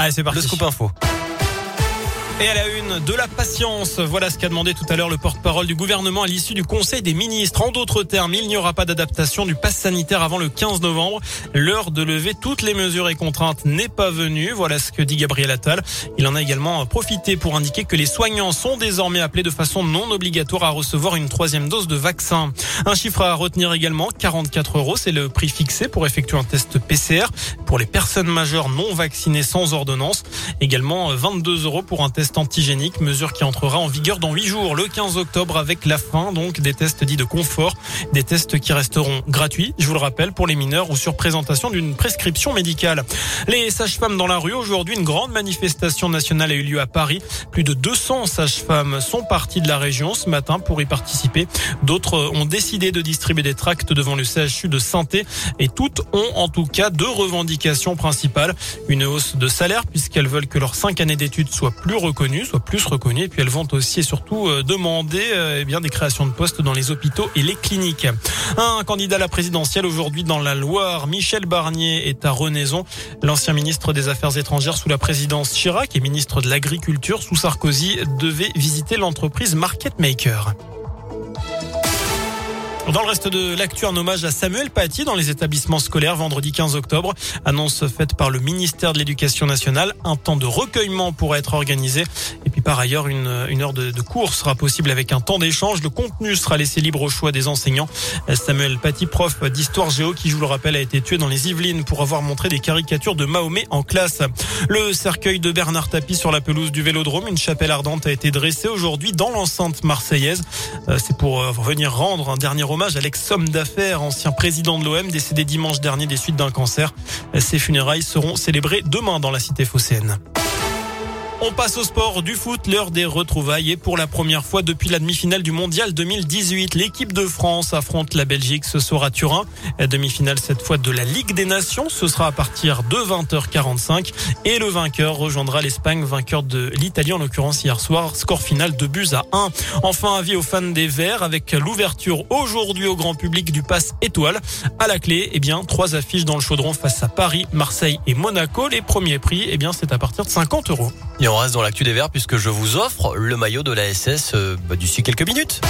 Allez, c'est parti. Le scoop info. Et à la une, de la patience. Voilà ce qu'a demandé tout à l'heure le porte-parole du gouvernement à l'issue du Conseil des ministres. En d'autres termes, il n'y aura pas d'adaptation du pass sanitaire avant le 15 novembre. L'heure de lever toutes les mesures et contraintes n'est pas venue. Voilà ce que dit Gabriel Attal. Il en a également profité pour indiquer que les soignants sont désormais appelés de façon non obligatoire à recevoir une troisième dose de vaccin. Un chiffre à retenir également, 44 euros, c'est le prix fixé pour effectuer un test PCR pour les personnes majeures non vaccinées sans ordonnance. Également 22 euros pour un test antigénique, mesure qui entrera en vigueur dans 8 jours, le 15 octobre, avec la fin donc des tests dits de confort, des tests qui resteront gratuits, je vous le rappelle, pour les mineurs ou sur présentation d'une prescription médicale. Les sages-femmes dans la rue, aujourd'hui, une grande manifestation nationale a eu lieu à Paris. Plus de 200 sages-femmes sont parties de la région ce matin pour y participer. D'autres ont décidé de distribuer des tracts devant le CHU de santé et toutes ont en tout cas deux revendications principales. Une hausse de salaire puisqu'elles veulent que leurs cinq années d'études soient plus reconnues soit plus reconnues. Et puis elles vont aussi et surtout euh, demander euh, eh bien des créations de postes dans les hôpitaux et les cliniques. Un candidat à la présidentielle aujourd'hui dans la Loire, Michel Barnier est à Renaison. L'ancien ministre des Affaires étrangères sous la présidence Chirac et ministre de l'Agriculture sous Sarkozy devait visiter l'entreprise Market Maker. Dans le reste de l'actu, un hommage à Samuel Paty dans les établissements scolaires vendredi 15 octobre. Annonce faite par le ministère de l'Éducation nationale. Un temps de recueillement pourra être organisé. Et puis par ailleurs, une, une heure de, de cours sera possible avec un temps d'échange. Le contenu sera laissé libre au choix des enseignants. Samuel Paty, prof d'histoire géo, qui, je vous le rappelle, a été tué dans les Yvelines pour avoir montré des caricatures de Mahomet en classe. Le cercueil de Bernard Tapie sur la pelouse du Vélodrome. Une chapelle ardente a été dressée aujourd'hui dans l'enceinte marseillaise. Euh, c'est pour euh, venir rendre un dernier hommage à l'ex-homme d'affaires, ancien président de l'OM, décédé dimanche dernier des suites d'un cancer. Ses funérailles seront célébrées demain dans la cité phocéenne. On passe au sport du foot, l'heure des retrouvailles et pour la première fois depuis la demi-finale du mondial 2018, l'équipe de France affronte la Belgique ce soir à Turin. La demi-finale cette fois de la Ligue des Nations, ce sera à partir de 20h45 et le vainqueur rejoindra l'Espagne, vainqueur de l'Italie en l'occurrence hier soir, score final de buts à 1. Enfin, avis aux fans des Verts avec l'ouverture aujourd'hui au grand public du pass étoile. À la clé, eh bien, trois affiches dans le chaudron face à Paris, Marseille et Monaco. Les premiers prix, eh bien, c'est à partir de 50 euros on reste dans l'actu des Verts puisque je vous offre le maillot de la SS euh, bah, d'ici quelques minutes.